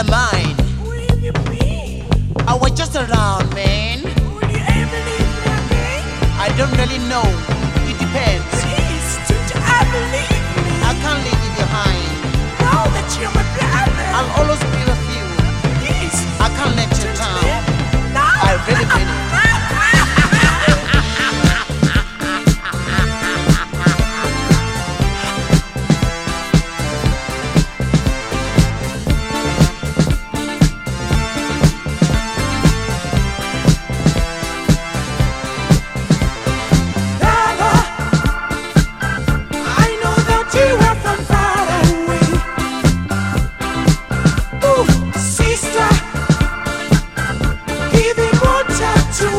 of mine. Where have you been? I was just around, man. Will you ever leave me again? I don't really know. It depends.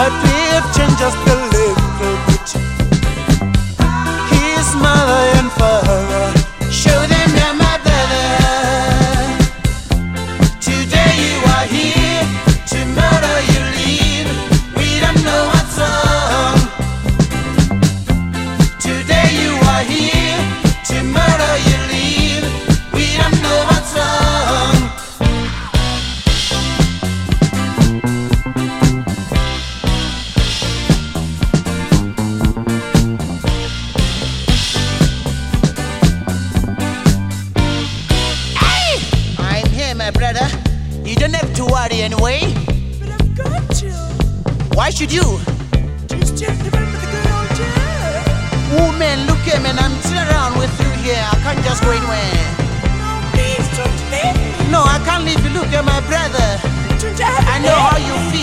but we've changed just a don't have to worry anyway. But I've got to. Why should you? Just just remember the good old days. Oh man, look at me, I'm still around with you here. I can't just go anywhere. No, please don't leave. No, I can't leave you. Look, you're my brother. I know how you feel